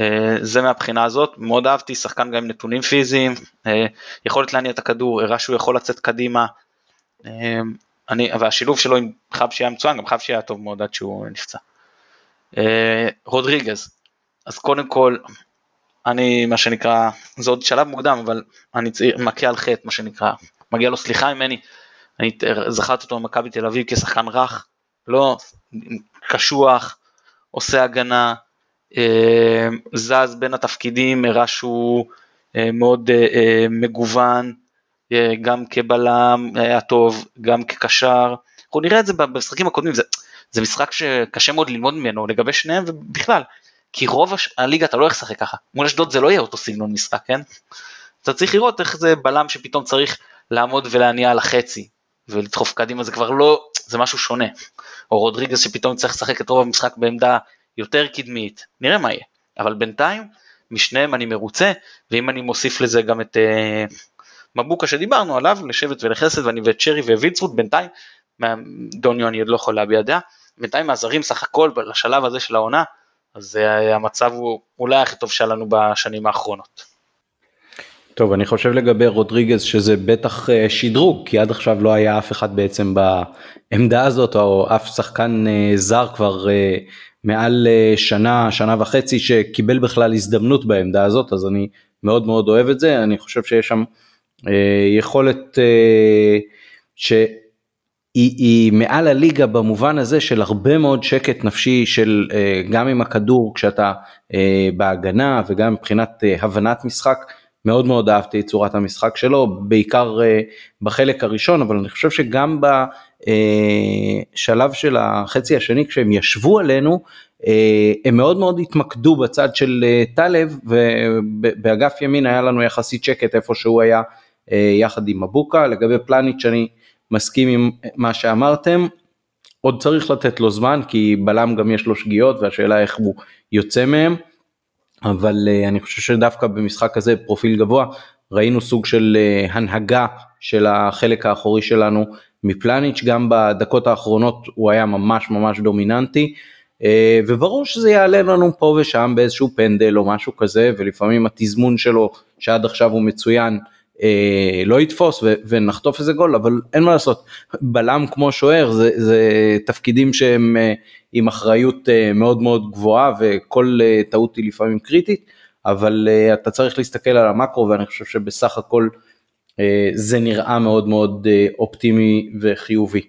אה, זה מהבחינה הזאת, מאוד אהבתי, שחקן גם עם נתונים פיזיים, אה, יכולת להניע את הכדור, הראה שהוא יכול לצאת קדימה, אני, והשילוב שלו עם חבשי היה מצוין, גם חבשי היה טוב מאוד עד שהוא נפצע. רודריגז, אז קודם כל, אני מה שנקרא, זה עוד שלב מוקדם אבל אני מכה על חטא מה שנקרא, מגיע לו סליחה ממני, אני זכרתי אותו במכבי תל אביב כשחקן רך, לא קשוח, עושה הגנה, אה, זז בין התפקידים, הראה שהוא אה, מאוד אה, מגוון, גם כבלם היה טוב, גם כקשר, אנחנו נראה את זה במשחקים הקודמים, זה, זה משחק שקשה מאוד ללמוד ממנו לגבי שניהם ובכלל, כי רוב הליגה אתה לא הולך לשחק ככה, מול אשדוד זה לא יהיה אותו סגנון משחק, כן? אתה צריך לראות איך זה בלם שפתאום צריך לעמוד ולהניע על החצי ולדחוף קדימה זה כבר לא, זה משהו שונה. או רודריגז שפתאום צריך לשחק את רוב המשחק בעמדה יותר קדמית, נראה מה יהיה. אבל בינתיים, משניהם אני מרוצה, ואם אני מוסיף לזה גם את uh, מבוקה שדיברנו עליו, לשבט ולחסד, ואני ואת שרי ווילצרוט, בינתיים, דוניו אני עוד לא יכול להביע דעה, בינתיים מהזרים סך הכל לשלב הזה של העונה, אז המצב הוא אולי הכי טוב שהיה לנו בשנים האחרונות. טוב אני חושב לגבי רודריגז שזה בטח אה, שדרוג כי עד עכשיו לא היה אף אחד בעצם בעמדה הזאת או אף שחקן אה, זר כבר אה, מעל שנה שנה וחצי שקיבל בכלל הזדמנות בעמדה הזאת אז אני מאוד מאוד אוהב את זה אני חושב שיש שם יכולת ש... היא, היא מעל הליגה במובן הזה של הרבה מאוד שקט נפשי של אה, גם עם הכדור כשאתה אה, בהגנה וגם מבחינת אה, הבנת משחק. מאוד מאוד אהבתי את צורת המשחק שלו, בעיקר בחלק הראשון, אבל אני חושב שגם בשלב של החצי השני כשהם ישבו עלינו, הם מאוד מאוד התמקדו בצד של טלב ובאגף ימין היה לנו יחסית שקט איפה שהוא היה יחד עם מבוקה, לגבי פלניץ' אני מסכים עם מה שאמרתם. עוד צריך לתת לו זמן כי בלם גם יש לו שגיאות והשאלה איך הוא יוצא מהם. אבל uh, אני חושב שדווקא במשחק הזה פרופיל גבוה ראינו סוג של uh, הנהגה של החלק האחורי שלנו מפלניץ' גם בדקות האחרונות הוא היה ממש ממש דומיננטי. וברור שזה יעלה לנו פה ושם באיזשהו פנדל או משהו כזה ולפעמים התזמון שלו שעד עכשיו הוא מצוין אה, לא יתפוס ו- ונחטוף איזה גול אבל אין מה לעשות בלם כמו שוער זה, זה תפקידים שהם אה, עם אחריות אה, מאוד מאוד גבוהה וכל אה, טעות היא לפעמים קריטית אבל אה, אתה צריך להסתכל על המקרו ואני חושב שבסך הכל אה, זה נראה מאוד מאוד אה, אופטימי וחיובי.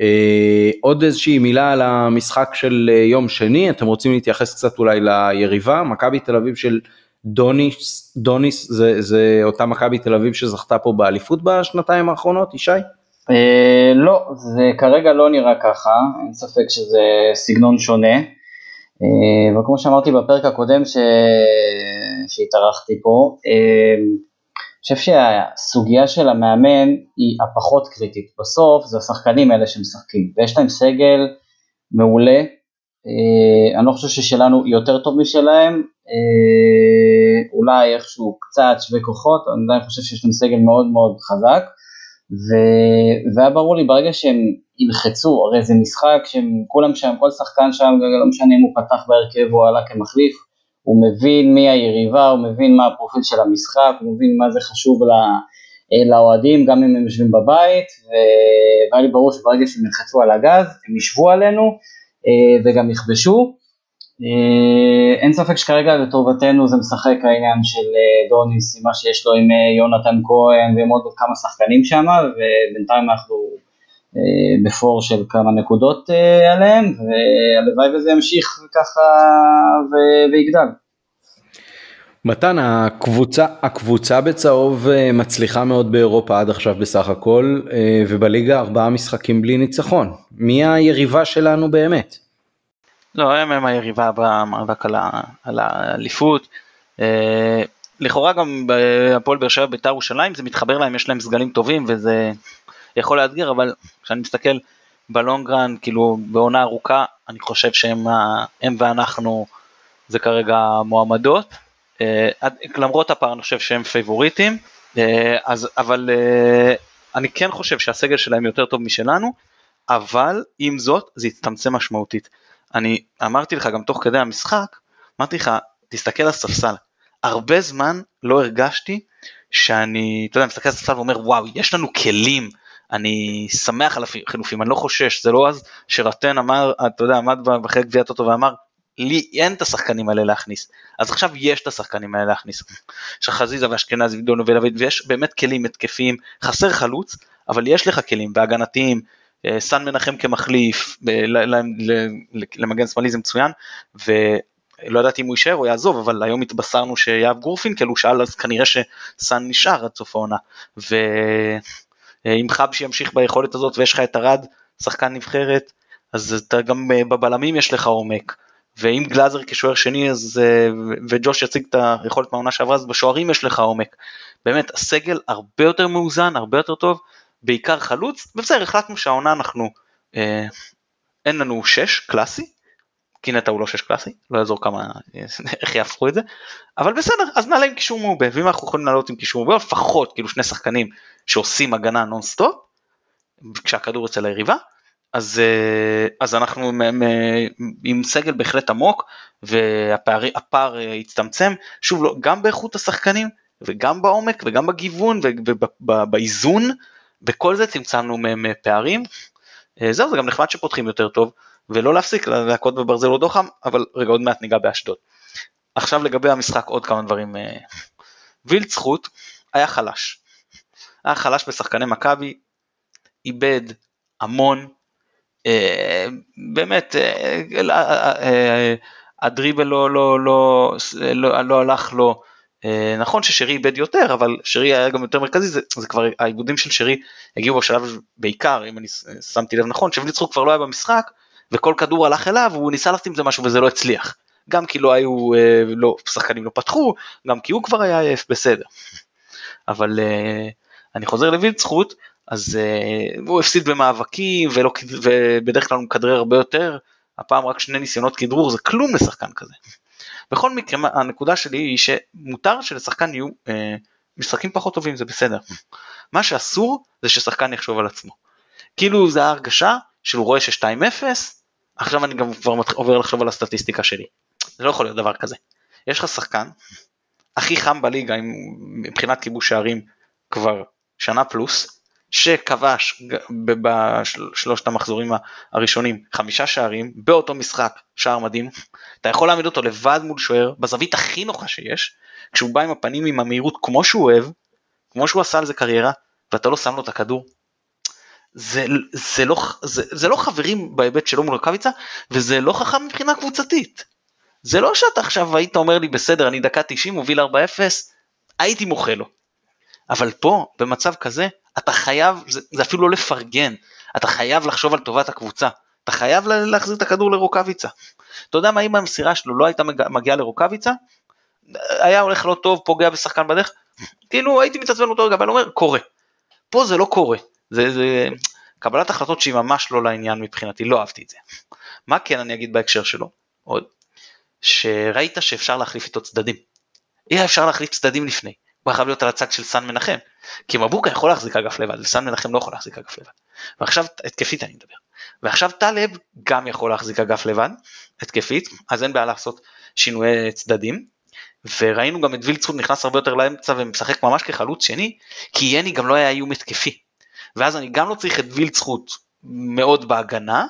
אה, עוד איזושהי מילה על המשחק של אה, יום שני אתם רוצים להתייחס קצת אולי ליריבה מכבי תל אביב של דוניס, דוניס זה, זה אותה מכבי תל אביב שזכתה פה באליפות בשנתיים האחרונות, ישי? אה, לא, זה כרגע לא נראה ככה, אין ספק שזה סגנון שונה. אה, וכמו שאמרתי בפרק הקודם ש... שהתארחתי פה, אה, אני חושב שהסוגיה של המאמן היא הפחות קריטית. בסוף זה השחקנים האלה שמשחקים, ויש להם סגל מעולה. אה, אני לא חושב ששלנו יותר טוב משלהם, אולי איכשהו קצת שווה כוחות, אני עדיין חושב שיש להם סגל מאוד מאוד חזק. והיה ברור לי ברגע שהם ילחצו, הרי זה משחק שהם כולם שם, כל שחקן שם, לא משנה אם הוא פתח בהרכב או עלה כמחליף, הוא מבין מי היריבה, הוא מבין מה הפרופיל של המשחק, הוא מבין מה זה חשוב לה, לאוהדים, גם אם הם יושבים בבית, והיה לי ברור שברגע שהם ילחצו על הגז, הם ישבו עלינו וגם יכבשו. אה, אין ספק שכרגע לטובתנו זה משחק העניין של אה, דוניס עם מה שיש לו עם אה, יונתן כהן ועם עוד כמה שחקנים שם ובינתיים אנחנו בפור של כמה נקודות עליהם והלוואי וזה ימשיך ככה ויגדל. מתן, הקבוצה, הקבוצה בצהוב מצליחה מאוד באירופה עד עכשיו בסך הכל ובליגה ארבעה משחקים בלי ניצחון. מי היריבה שלנו באמת? לא, הם הם היריבה במאבק על האליפות. אה, לכאורה גם בהפועל באר שבע בית"ר ירושלים זה מתחבר להם, יש להם סגלים טובים וזה יכול לאתגר, אבל כשאני מסתכל בלונגרן, כאילו בעונה ארוכה, אני חושב שהם הם ואנחנו זה כרגע מועמדות. אה, למרות הפער אני חושב שהם פייבוריטים, אה, אז, אבל אני כן חושב שהסגל שלהם יותר טוב משלנו, אבל עם זאת זה יצטמצם משמעותית. אני אמרתי לך גם תוך כדי המשחק, אמרתי לך, תסתכל על הספסל. הרבה זמן לא הרגשתי שאני, אתה יודע, מסתכל על הספסל ואומר, וואו, יש לנו כלים, אני שמח על החילופים, אני לא חושש, זה לא אז שרטן אמר, אתה יודע, עמד בחלק גביעת אותו ואמר, לי אין את השחקנים האלה להכניס, אז עכשיו יש את השחקנים האלה להכניס. יש לך חזיזה ואשכנזי ודונו ולבית, ויש באמת כלים התקפיים, חסר חלוץ, אבל יש לך כלים בהגנתיים, אה, סן מנחם כמחליף, למגן שמאלי זה מצוין, ולא ידעתי אם הוא יישאר או יעזוב, אבל היום התבשרנו שיהב גורפינקל הוא שאל אז כנראה שסן נשאר עד סוף העונה. ואם חבשי ימשיך ביכולת הזאת ויש לך את ארד, שחקן נבחרת, אז אתה גם אה, בבלמים יש לך עומק. ואם גלאזר כשוער שני אז אה, וג'וש יציג את היכולת מהעונה שעברה אז בשוערים יש לך עומק. באמת הסגל הרבה יותר מאוזן הרבה יותר טוב בעיקר חלוץ, ובסדר, החלטנו שהעונה אנחנו, אה, אין לנו 6 קלאסי, כי נטע הוא לא 6 קלאסי, לא יעזור כמה, איך יהפכו את זה, אבל בסדר, אז נעלה עם קישור מעובה, ואם אנחנו יכולים לעלות עם קישור מעובה, לפחות כאילו שני שחקנים שעושים הגנה נונסטופ, כשהכדור אצל היריבה, אז, אה, אז אנחנו עם סגל בהחלט עמוק והפער אה, יצטמצם, שוב לא, גם באיכות השחקנים וגם בעומק וגם בגיוון ובאיזון בכל זה צמצמנו מהם אה, פערים. אה, זהו, זה גם נחמד שפותחים יותר טוב, ולא להפסיק להכות בברזל עוד אוחם, אבל רגע עוד מעט ניגע באשדוד. עכשיו לגבי המשחק עוד כמה דברים. אה, וילד זכות היה חלש. היה חלש בשחקני מכבי, איבד המון, באמת, הדריבל לא, לא, לא, לא, לא הלך לו, אה, נכון ששרי איבד יותר אבל שרי היה גם יותר מרכזי זה, זה כבר העיבודים של שרי הגיעו בשלב בעיקר אם אני שמתי לב נכון שוויליצחוק כבר לא היה במשחק וכל כדור הלך אליו הוא ניסה לשים את זה משהו וזה לא הצליח גם כי לא היו אה, לא שחקנים לא פתחו גם כי הוא כבר היה עייף בסדר אבל אה, אני חוזר לוויליצחוק אז הוא הפסיד במאבקים ולא, ובדרך כלל הוא מכדרר הרבה יותר הפעם רק שני ניסיונות כדרור זה כלום לשחקן כזה. בכל מקרה הנקודה שלי היא שמותר שלשחקן יהיו אה, משחקים פחות טובים זה בסדר. מה שאסור זה ששחקן יחשוב על עצמו. כאילו זה ההרגשה שהוא רואה ש-2-0 עכשיו אני גם כבר עובר לחשוב על הסטטיסטיקה שלי. זה לא יכול להיות דבר כזה. יש לך שחקן הכי חם בליגה מבחינת כיבוש שערים כבר שנה פלוס שכבש בשלושת המחזורים הראשונים חמישה שערים באותו משחק, שער מדהים, אתה יכול להעמיד אותו לבד מול שוער בזווית הכי נוחה שיש, כשהוא בא עם הפנים עם המהירות כמו שהוא אוהב, כמו שהוא עשה על זה קריירה, ואתה לא שם לו את הכדור. זה, זה, לא, זה, זה לא חברים בהיבט שלו מול רקביצה, וזה לא חכם מבחינה קבוצתית. זה לא שאתה עכשיו היית אומר לי בסדר אני דקה 90 מוביל 4-0, הייתי מוחה לו. אבל פה במצב כזה אתה חייב, זה, זה אפילו לא לפרגן, אתה חייב לחשוב על טובת הקבוצה, אתה חייב להחזיר את הכדור לרוקאביצה. אתה יודע מה אם המסירה שלו לא הייתה מגיעה לרוקאביצה, היה הולך לא טוב, פוגע בשחקן בדרך, כאילו הייתי מתעצבן אותו רגע, אבל אומר, קורה. פה זה לא קורה, זה, זה, קבלת החלטות שהיא ממש לא לעניין מבחינתי, לא אהבתי את זה. מה כן אני אגיד בהקשר שלו? עוד, שראית שאפשר להחליף איתו צדדים. אי אפשר להחליף צדדים לפני, הוא חייב להיות על הצד של סן מנחם. כי מבוקה יכול להחזיק אגף לבד, וסן מנחם לא יכול להחזיק אגף לבד. ועכשיו התקפית אני מדבר. ועכשיו טלב גם יכול להחזיק אגף לבד, התקפית, אז אין בעיה לעשות שינויי צדדים. וראינו גם את וילצחוט נכנס הרבה יותר לאמצע ומשחק ממש כחלוץ שני, כי יני גם לא היה איום התקפי. ואז אני גם לא צריך את וילצחוט מאוד בהגנה,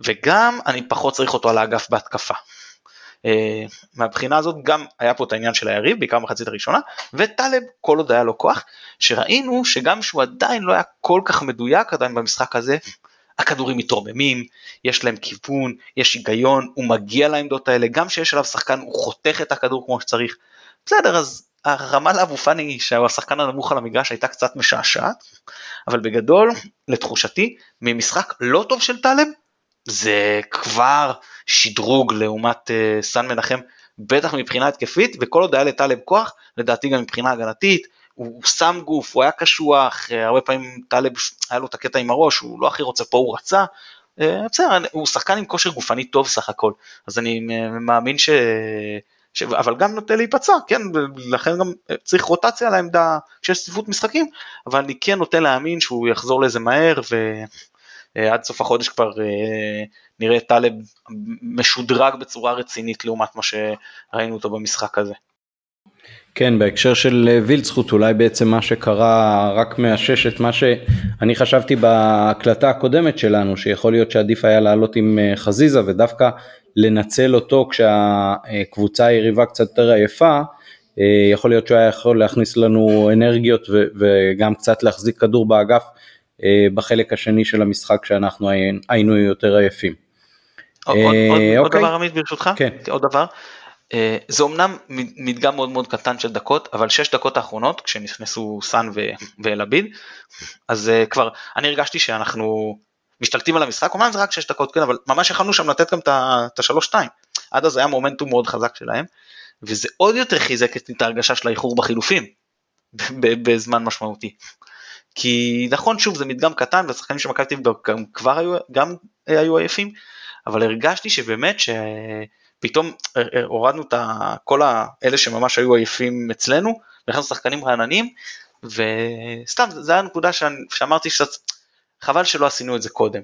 וגם אני פחות צריך אותו על האגף בהתקפה. אה, מהבחינה הזאת גם היה פה את העניין של היריב, בעיקר במחצית הראשונה, וטלב כל עוד היה לו כוח, שראינו שגם שהוא עדיין לא היה כל כך מדויק עדיין במשחק הזה, הכדורים מתרוממים, יש להם כיוון, יש היגיון, הוא מגיע לעמדות האלה, גם כשיש עליו שחקן הוא חותך את הכדור כמו שצריך. בסדר, אז הרמה לאבו פאני שהוא השחקן הנמוך על המגרש הייתה קצת משעשעת, אבל בגדול, לתחושתי, ממשחק לא טוב של טלב, זה כבר שדרוג לעומת uh, סן מנחם, בטח מבחינה התקפית, וכל עוד היה לטלב כוח, לדעתי גם מבחינה הגנתית, הוא, הוא שם גוף, הוא היה קשוח, uh, הרבה פעמים טלב היה לו את הקטע עם הראש, הוא לא הכי רוצה פה, הוא רצה, uh, בסדר, הוא שחקן עם כושר גופני טוב סך הכל, אז אני מאמין ש... ש... אבל גם נוטה להיפצע, כן, ולכן גם צריך רוטציה על העמדה כשיש צפיפות משחקים, אבל אני כן נוטה להאמין שהוא יחזור לזה מהר, ו... אה, עד סוף החודש כבר אה, נראה טלב משודרג בצורה רצינית לעומת מה שראינו אותו במשחק הזה. כן, בהקשר של אה, וילצחוט אולי בעצם מה שקרה רק מאשש את מה שאני חשבתי בהקלטה הקודמת שלנו, שיכול להיות שעדיף היה לעלות עם חזיזה ודווקא לנצל אותו כשהקבוצה היריבה קצת יותר עייפה, יכול להיות שהוא היה יכול להכניס לנו אנרגיות וגם קצת להחזיק כדור באגף בחלק השני של המשחק שאנחנו היינו יותר עייפים. עוד, עוד אוקיי. דבר עמית ברשותך, כן. עוד דבר, אה, זה אומנם מדגם מאוד מאוד קטן של דקות, אבל שש דקות האחרונות כשנכנסו סאן ואלביד, אז אה, כבר אני הרגשתי שאנחנו משתלטים על המשחק, אומנם זה רק שש דקות כן, אבל ממש יכולנו שם לתת גם את השלוש שתיים, עד אז היה מומנטום מאוד חזק שלהם, וזה עוד יותר חיזק את ההרגשה של האיחור בחילופים בזמן משמעותי. כי נכון שוב זה מדגם קטן והשחקנים של מכבי תל אביב כבר היו, גם היו עייפים, אבל הרגשתי שבאמת שפתאום אה, אה, הורדנו את כל האלה שממש היו עייפים אצלנו, נכנסנו שחקנים רעננים, וסתם זה היה נקודה שאמרתי שקצת חבל שלא עשינו את זה קודם.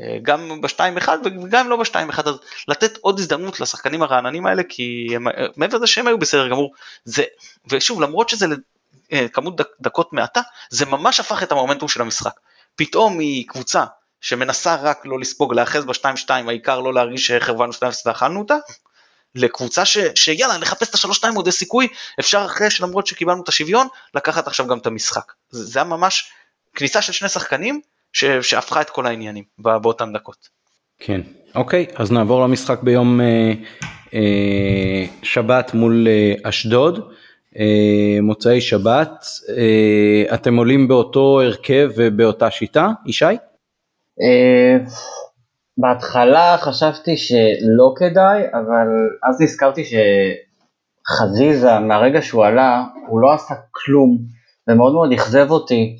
אה, גם ב-2-1 וגם לא ב-2-1 אז לתת עוד הזדמנות לשחקנים הרעננים האלה כי הם, מעבר לזה שהם היו בסדר גמור זה ושוב למרות שזה אה, כמות דקות מעטה, זה ממש הפך את המומנטום של המשחק. פתאום היא קבוצה שמנסה רק לא לספוג, להאחז ב-2-2, העיקר לא להרגיש שחרבנו 2-0 ואכלנו אותה, לקבוצה ש, שיאללה נחפש את ה-3-2 עוד יש סיכוי, אפשר אחרי שלמרות שקיבלנו את השוויון, לקחת עכשיו גם את המשחק. זה, זה היה ממש כניסה של שני שחקנים ש, שהפכה את כל העניינים באותן דקות. כן, אוקיי, אז נעבור למשחק ביום אה, אה, שבת מול אה, אשדוד. אה, מוצאי שבת, אה, אתם עולים באותו הרכב ובאותה שיטה, ישי? אה, בהתחלה חשבתי שלא כדאי, אבל אז נזכרתי שחזיזה, מהרגע שהוא עלה, הוא לא עשה כלום, ומאוד מאוד אכזב אותי,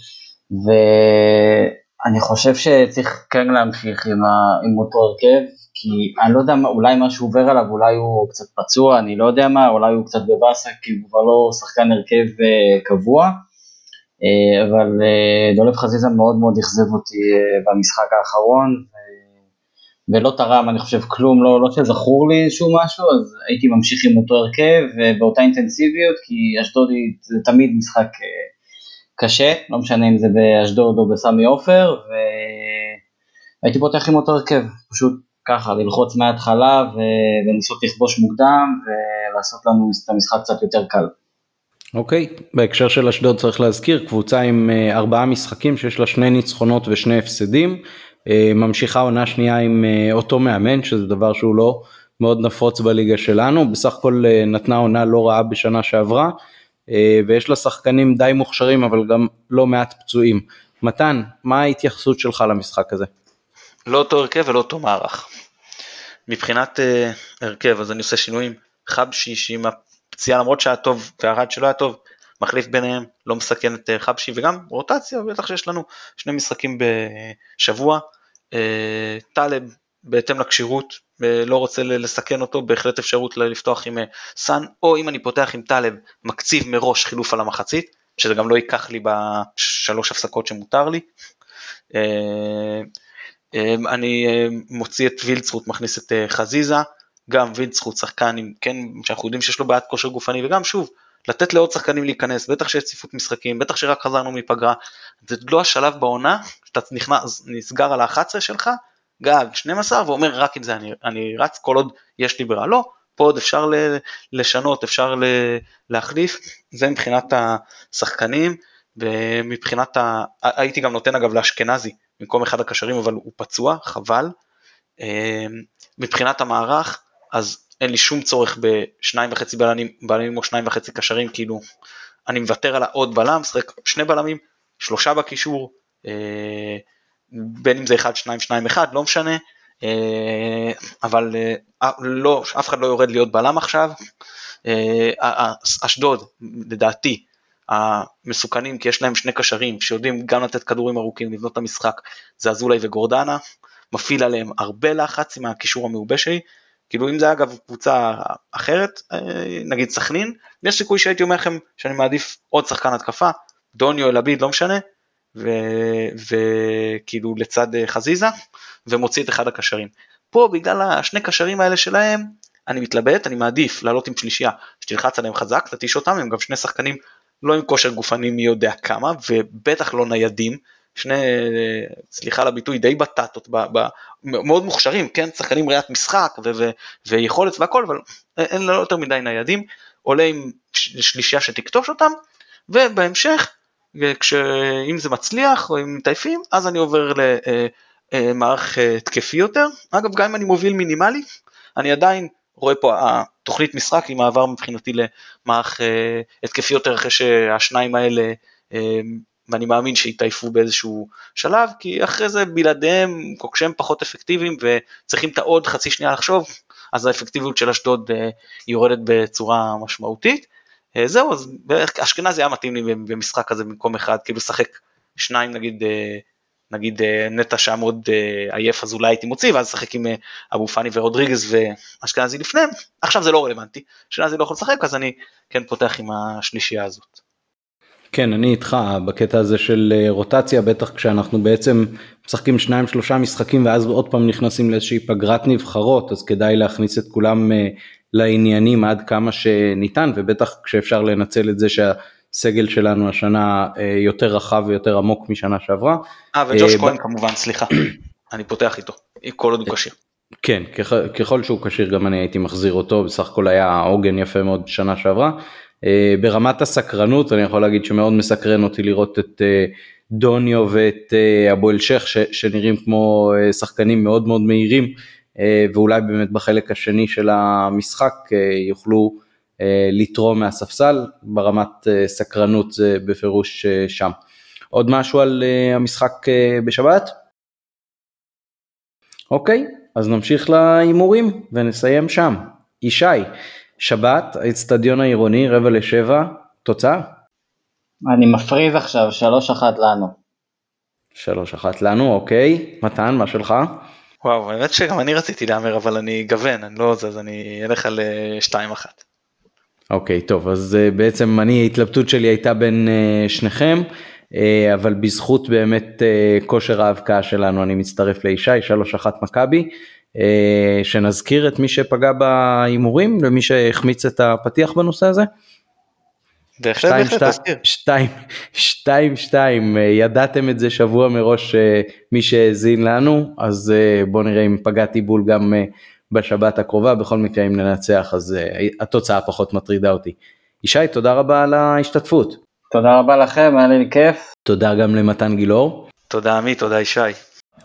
ואני חושב שצריך כן להמשיך עם, ה... עם אותו הרכב, כי אני לא יודע, מה, אולי משהו עובר עליו, אולי הוא קצת פצוע, אני לא יודע מה, אולי הוא קצת בבאסה, כי הוא כבר לא שחקן הרכב uh, קבוע, uh, אבל uh, דולב חזיזה מאוד מאוד אכזב אותי uh, במשחק האחרון, ו... ולא תרם, אני חושב, כלום, לא, לא שזכור לי איזשהו משהו, אז הייתי ממשיך עם אותו הרכב ובאותה אינטנסיביות, כי אשדוד זה תמיד משחק uh, קשה, לא משנה אם זה באשדוד או בסמי עופר, והייתי פותח עם אותו הרכב, פשוט ככה, ללחוץ מההתחלה ולנסות לכבוש מוקדם ולעשות לנו את המשחק קצת יותר קל. אוקיי, okay. בהקשר של אשדוד צריך להזכיר, קבוצה עם uh, ארבעה משחקים שיש לה שני ניצחונות ושני הפסדים, uh, ממשיכה עונה שנייה עם uh, אותו מאמן, שזה דבר שהוא לא מאוד נפוץ בליגה שלנו, בסך הכל נתנה עונה לא רעה בשנה שעברה, ויש לה שחקנים די מוכשרים אבל גם לא מעט פצועים. מתן, מה ההתייחסות שלך למשחק הזה? לא אותו הרכב ולא אותו מערך. מבחינת uh, הרכב אז אני עושה שינויים, חבשי שעם הפציעה למרות שהיה טוב והרד שלא היה טוב, מחליף ביניהם, לא מסכן את חבשי וגם רוטציה, בטח שיש לנו שני משחקים בשבוע. טלב בהתאם לכשירות, לא רוצה לסכן אותו, בהחלט אפשרות לפתוח עם סאן, או אם אני פותח עם טלב, מקציב מראש חילוף על המחצית, שזה גם לא ייקח לי בשלוש הפסקות שמותר לי. אני מוציא את וילצרוט, מכניס את חזיזה, גם וילצרוט שחקן עם, כן, שאנחנו יודעים שיש לו בעיית כושר גופני, וגם שוב, לתת לעוד שחקנים להיכנס, בטח שיש ציפות משחקים, בטח שרק חזרנו מפגרה, זה לא השלב בעונה, שאתה נכנס, נסגר על ה-11 שלך, גג 12 ואומר רק עם זה אני, אני רץ כל עוד יש לי ברירה, לא, פה עוד אפשר ל, לשנות, אפשר ל, להחליף, זה מבחינת השחקנים, ומבחינת, ה... הייתי גם נותן אגב לאשכנזי במקום אחד הקשרים אבל הוא פצוע, חבל, מבחינת המערך, אז אין לי שום צורך בשניים וחצי בלמים, בלמים או שניים וחצי קשרים, כאילו אני מוותר על העוד בלם, שחק שני בלמים, שלושה בקישור, אה, בין אם זה 1, 2, 2, 1, לא משנה, אה, אבל אה, לא, אף אחד לא יורד להיות בלם עכשיו. אשדוד, לדעתי, המסוכנים, כי יש להם שני קשרים שיודעים גם לתת כדורים ארוכים, לבנות את המשחק, זה אזולאי וגורדנה, מפעיל עליהם הרבה לחץ עם הקישור המעובש שלי, כאילו אם זה אגב קבוצה אחרת, נגיד סכנין, יש סיכוי שהייתי אומר לכם שאני מעדיף עוד שחקן התקפה, דוניו אלביד לא משנה, וכאילו לצד חזיזה, ומוציא את אחד הקשרים. פה בגלל השני קשרים האלה שלהם, אני מתלבט, אני מעדיף לעלות עם שלישייה, שתלחץ עליהם חזק, תתיש אותם, הם גם שני שחקנים לא עם כושר גופני מי יודע כמה, ובטח לא ניידים, שני, סליחה על הביטוי, די בטטות, ב, ב, מאוד מוכשרים, כן, שחקנים ראיית משחק ו, ו, ויכולת והכל, אבל אין לו יותר מדי ניידים, עולה עם שלישייה שתכתוש אותם, ובהמשך, אם זה מצליח או אם מתעייפים, אז אני עובר למערך אה, אה, התקפי יותר. אגב, גם אם אני מוביל מינימלי, אני עדיין רואה פה התוכנית משחק עם מעבר מבחינתי למערך אה, התקפי יותר אחרי שהשניים האלה ואני מאמין שיתעייפו באיזשהו שלב, כי אחרי זה בלעדיהם, כשהם פחות אפקטיביים וצריכים את העוד חצי שנייה לחשוב, אז האפקטיביות של אשדוד אה, יורדת בצורה משמעותית. אה, זהו, אז אשכנזי היה מתאים לי במשחק הזה במקום אחד, כאילו לשחק שניים נגיד, אה, נגיד נטע שהיה מאוד עייף אז אולי הייתי מוציא, ואז לשחק עם אבו פאני ורודריגז ואשכנזי לפניהם, עכשיו זה לא רלוונטי, אשכנזי לא יכול לשחק אז אני כן פותח עם השלישייה הזאת. כן אני איתך בקטע הזה של אה, רוטציה בטח כשאנחנו בעצם משחקים שניים שלושה משחקים ואז עוד פעם נכנסים לאיזושהי פגרת נבחרות אז כדאי להכניס את כולם אה, לעניינים עד כמה שניתן ובטח כשאפשר לנצל את זה שהסגל שלנו השנה אה, יותר רחב ויותר עמוק משנה שעברה. אה וג'וש כהן כמובן סליחה אני פותח איתו כל עוד הוא כשיר. כן ככל שהוא כשיר גם אני הייתי מחזיר אותו בסך הכל היה עוגן יפה מאוד שנה שעברה. אה, ברמת הסקרנות אני יכול להגיד שמאוד מסקרן אותי לראות את אה, דוניו ואת אה, אבו אלשך שנראים כמו שחקנים מאוד מאוד מהירים ואולי באמת בחלק השני של המשחק יוכלו לתרום מהספסל ברמת סקרנות זה בפירוש שם. עוד משהו על המשחק בשבת? אוקיי אז נמשיך להימורים ונסיים שם. ישי שבת, האצטדיון העירוני, רבע לשבע, תוצאה? אני מפריז עכשיו, שלוש אחת לנו. שלוש אחת לנו, אוקיי. מתן, מה שלך? וואו, האמת שגם אני רציתי להמר, אבל אני אגוון, אני לא זה, אז אני אלך על אה, שתיים אחת. אוקיי, טוב, אז אה, בעצם אני, ההתלבטות שלי הייתה בין אה, שניכם, אבל בזכות באמת כושר ההבקעה שלנו, אני מצטרף לישי, שלוש אחת מכבי. אה, שנזכיר את מי שפגע בהימורים ומי שהחמיץ את הפתיח בנושא הזה. שתיים, שתיים, שתיים, שתיים, ידעתם את זה שבוע מראש מי שהאזין לנו, אז בואו נראה אם פגעתי בול גם בשבת הקרובה, בכל מקרה אם ננצח אז התוצאה פחות מטרידה אותי. ישי, תודה רבה על ההשתתפות. תודה רבה לכם, היה לי כיף. תודה גם למתן גילאור. תודה עמית, תודה ישי.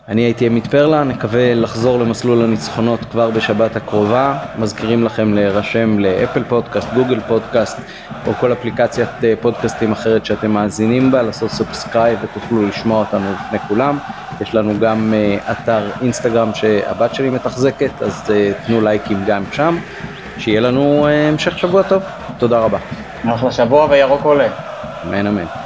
אני הייתי עמית פרלה, נקווה לחזור למסלול הניצחונות כבר בשבת הקרובה. מזכירים לכם להירשם ל Apple Podcast, Google Podcast או כל אפליקציית אה, פודקאסטים אחרת שאתם מאזינים בה, לעשות subscribe ותוכלו לשמוע אותנו לפני כולם. יש לנו גם אה, אתר אינסטגרם שהבת שלי מתחזקת, אז אה, תנו לייקים גם שם. שיהיה לנו uh, המשך שבוע טוב. תודה רבה. אחלה שבוע וירוק עולה. אמן אמן.